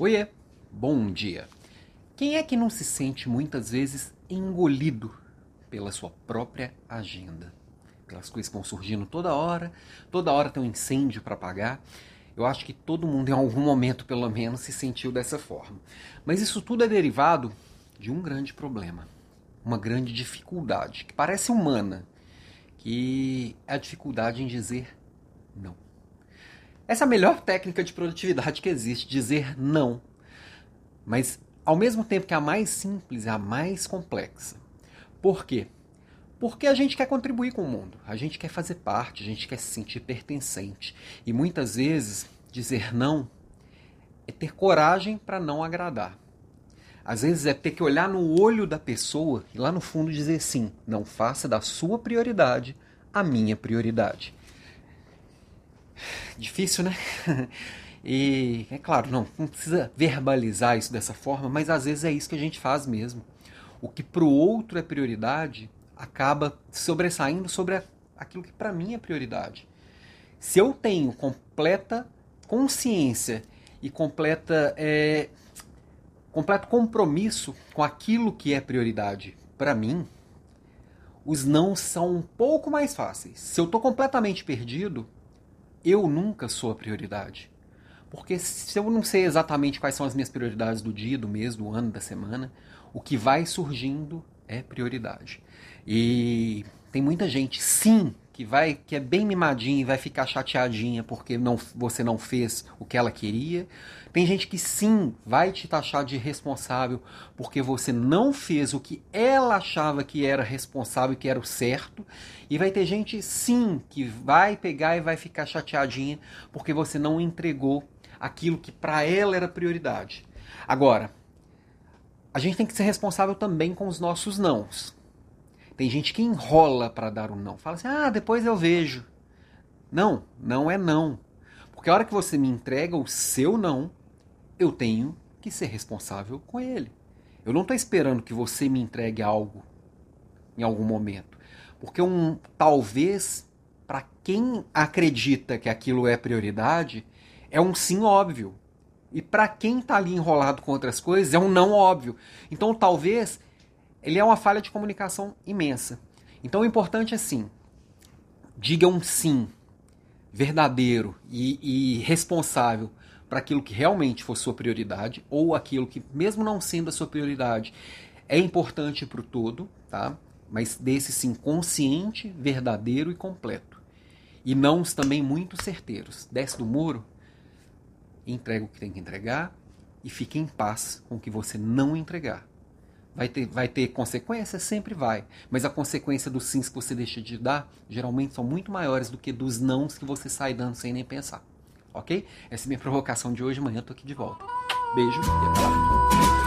Oiê, bom dia. Quem é que não se sente muitas vezes engolido pela sua própria agenda? Pelas coisas que vão surgindo toda hora, toda hora tem um incêndio para apagar. Eu acho que todo mundo em algum momento, pelo menos, se sentiu dessa forma. Mas isso tudo é derivado de um grande problema, uma grande dificuldade que parece humana, que é a dificuldade em dizer não. Essa é a melhor técnica de produtividade que existe, dizer não. Mas, ao mesmo tempo que a mais simples, é a mais complexa. Por quê? Porque a gente quer contribuir com o mundo, a gente quer fazer parte, a gente quer se sentir pertencente. E muitas vezes, dizer não é ter coragem para não agradar. Às vezes é ter que olhar no olho da pessoa e lá no fundo dizer sim, não faça da sua prioridade a minha prioridade. Difícil, né? E é claro, não, não precisa verbalizar isso dessa forma, mas às vezes é isso que a gente faz mesmo. O que para o outro é prioridade acaba sobressaindo sobre aquilo que para mim é prioridade. Se eu tenho completa consciência e completa é, completo compromisso com aquilo que é prioridade para mim, os não são um pouco mais fáceis. Se eu estou completamente perdido, eu nunca sou a prioridade. Porque se eu não sei exatamente quais são as minhas prioridades do dia, do mês, do ano, da semana, o que vai surgindo é prioridade. E tem muita gente, sim, que vai que é bem mimadinha e vai ficar chateadinha porque não, você não fez o que ela queria. Tem gente que sim vai te taxar de responsável porque você não fez o que ela achava que era responsável, que era o certo. E vai ter gente sim que vai pegar e vai ficar chateadinha porque você não entregou aquilo que para ela era prioridade. Agora, a gente tem que ser responsável também com os nossos nãos. Tem gente que enrola para dar um não. Fala assim: ah, depois eu vejo. Não, não é não. Porque a hora que você me entrega o seu não, eu tenho que ser responsável com ele. Eu não estou esperando que você me entregue algo em algum momento. Porque um talvez, para quem acredita que aquilo é prioridade, é um sim óbvio. E para quem está ali enrolado com outras coisas, é um não óbvio. Então talvez ele é uma falha de comunicação imensa. Então o importante é sim, diga um sim verdadeiro e, e responsável para aquilo que realmente for sua prioridade ou aquilo que, mesmo não sendo a sua prioridade, é importante para o todo, tá? Mas desse sim consciente, verdadeiro e completo. E não também muito certeiros. Desce do muro, entrega o que tem que entregar e fique em paz com o que você não entregar. Vai ter, vai ter consequências? Sempre vai. Mas a consequência dos sims que você deixa de dar, geralmente são muito maiores do que dos nãos que você sai dando sem nem pensar. Ok? Essa é a minha provocação de hoje. Amanhã eu tô aqui de volta. Beijo e até lá.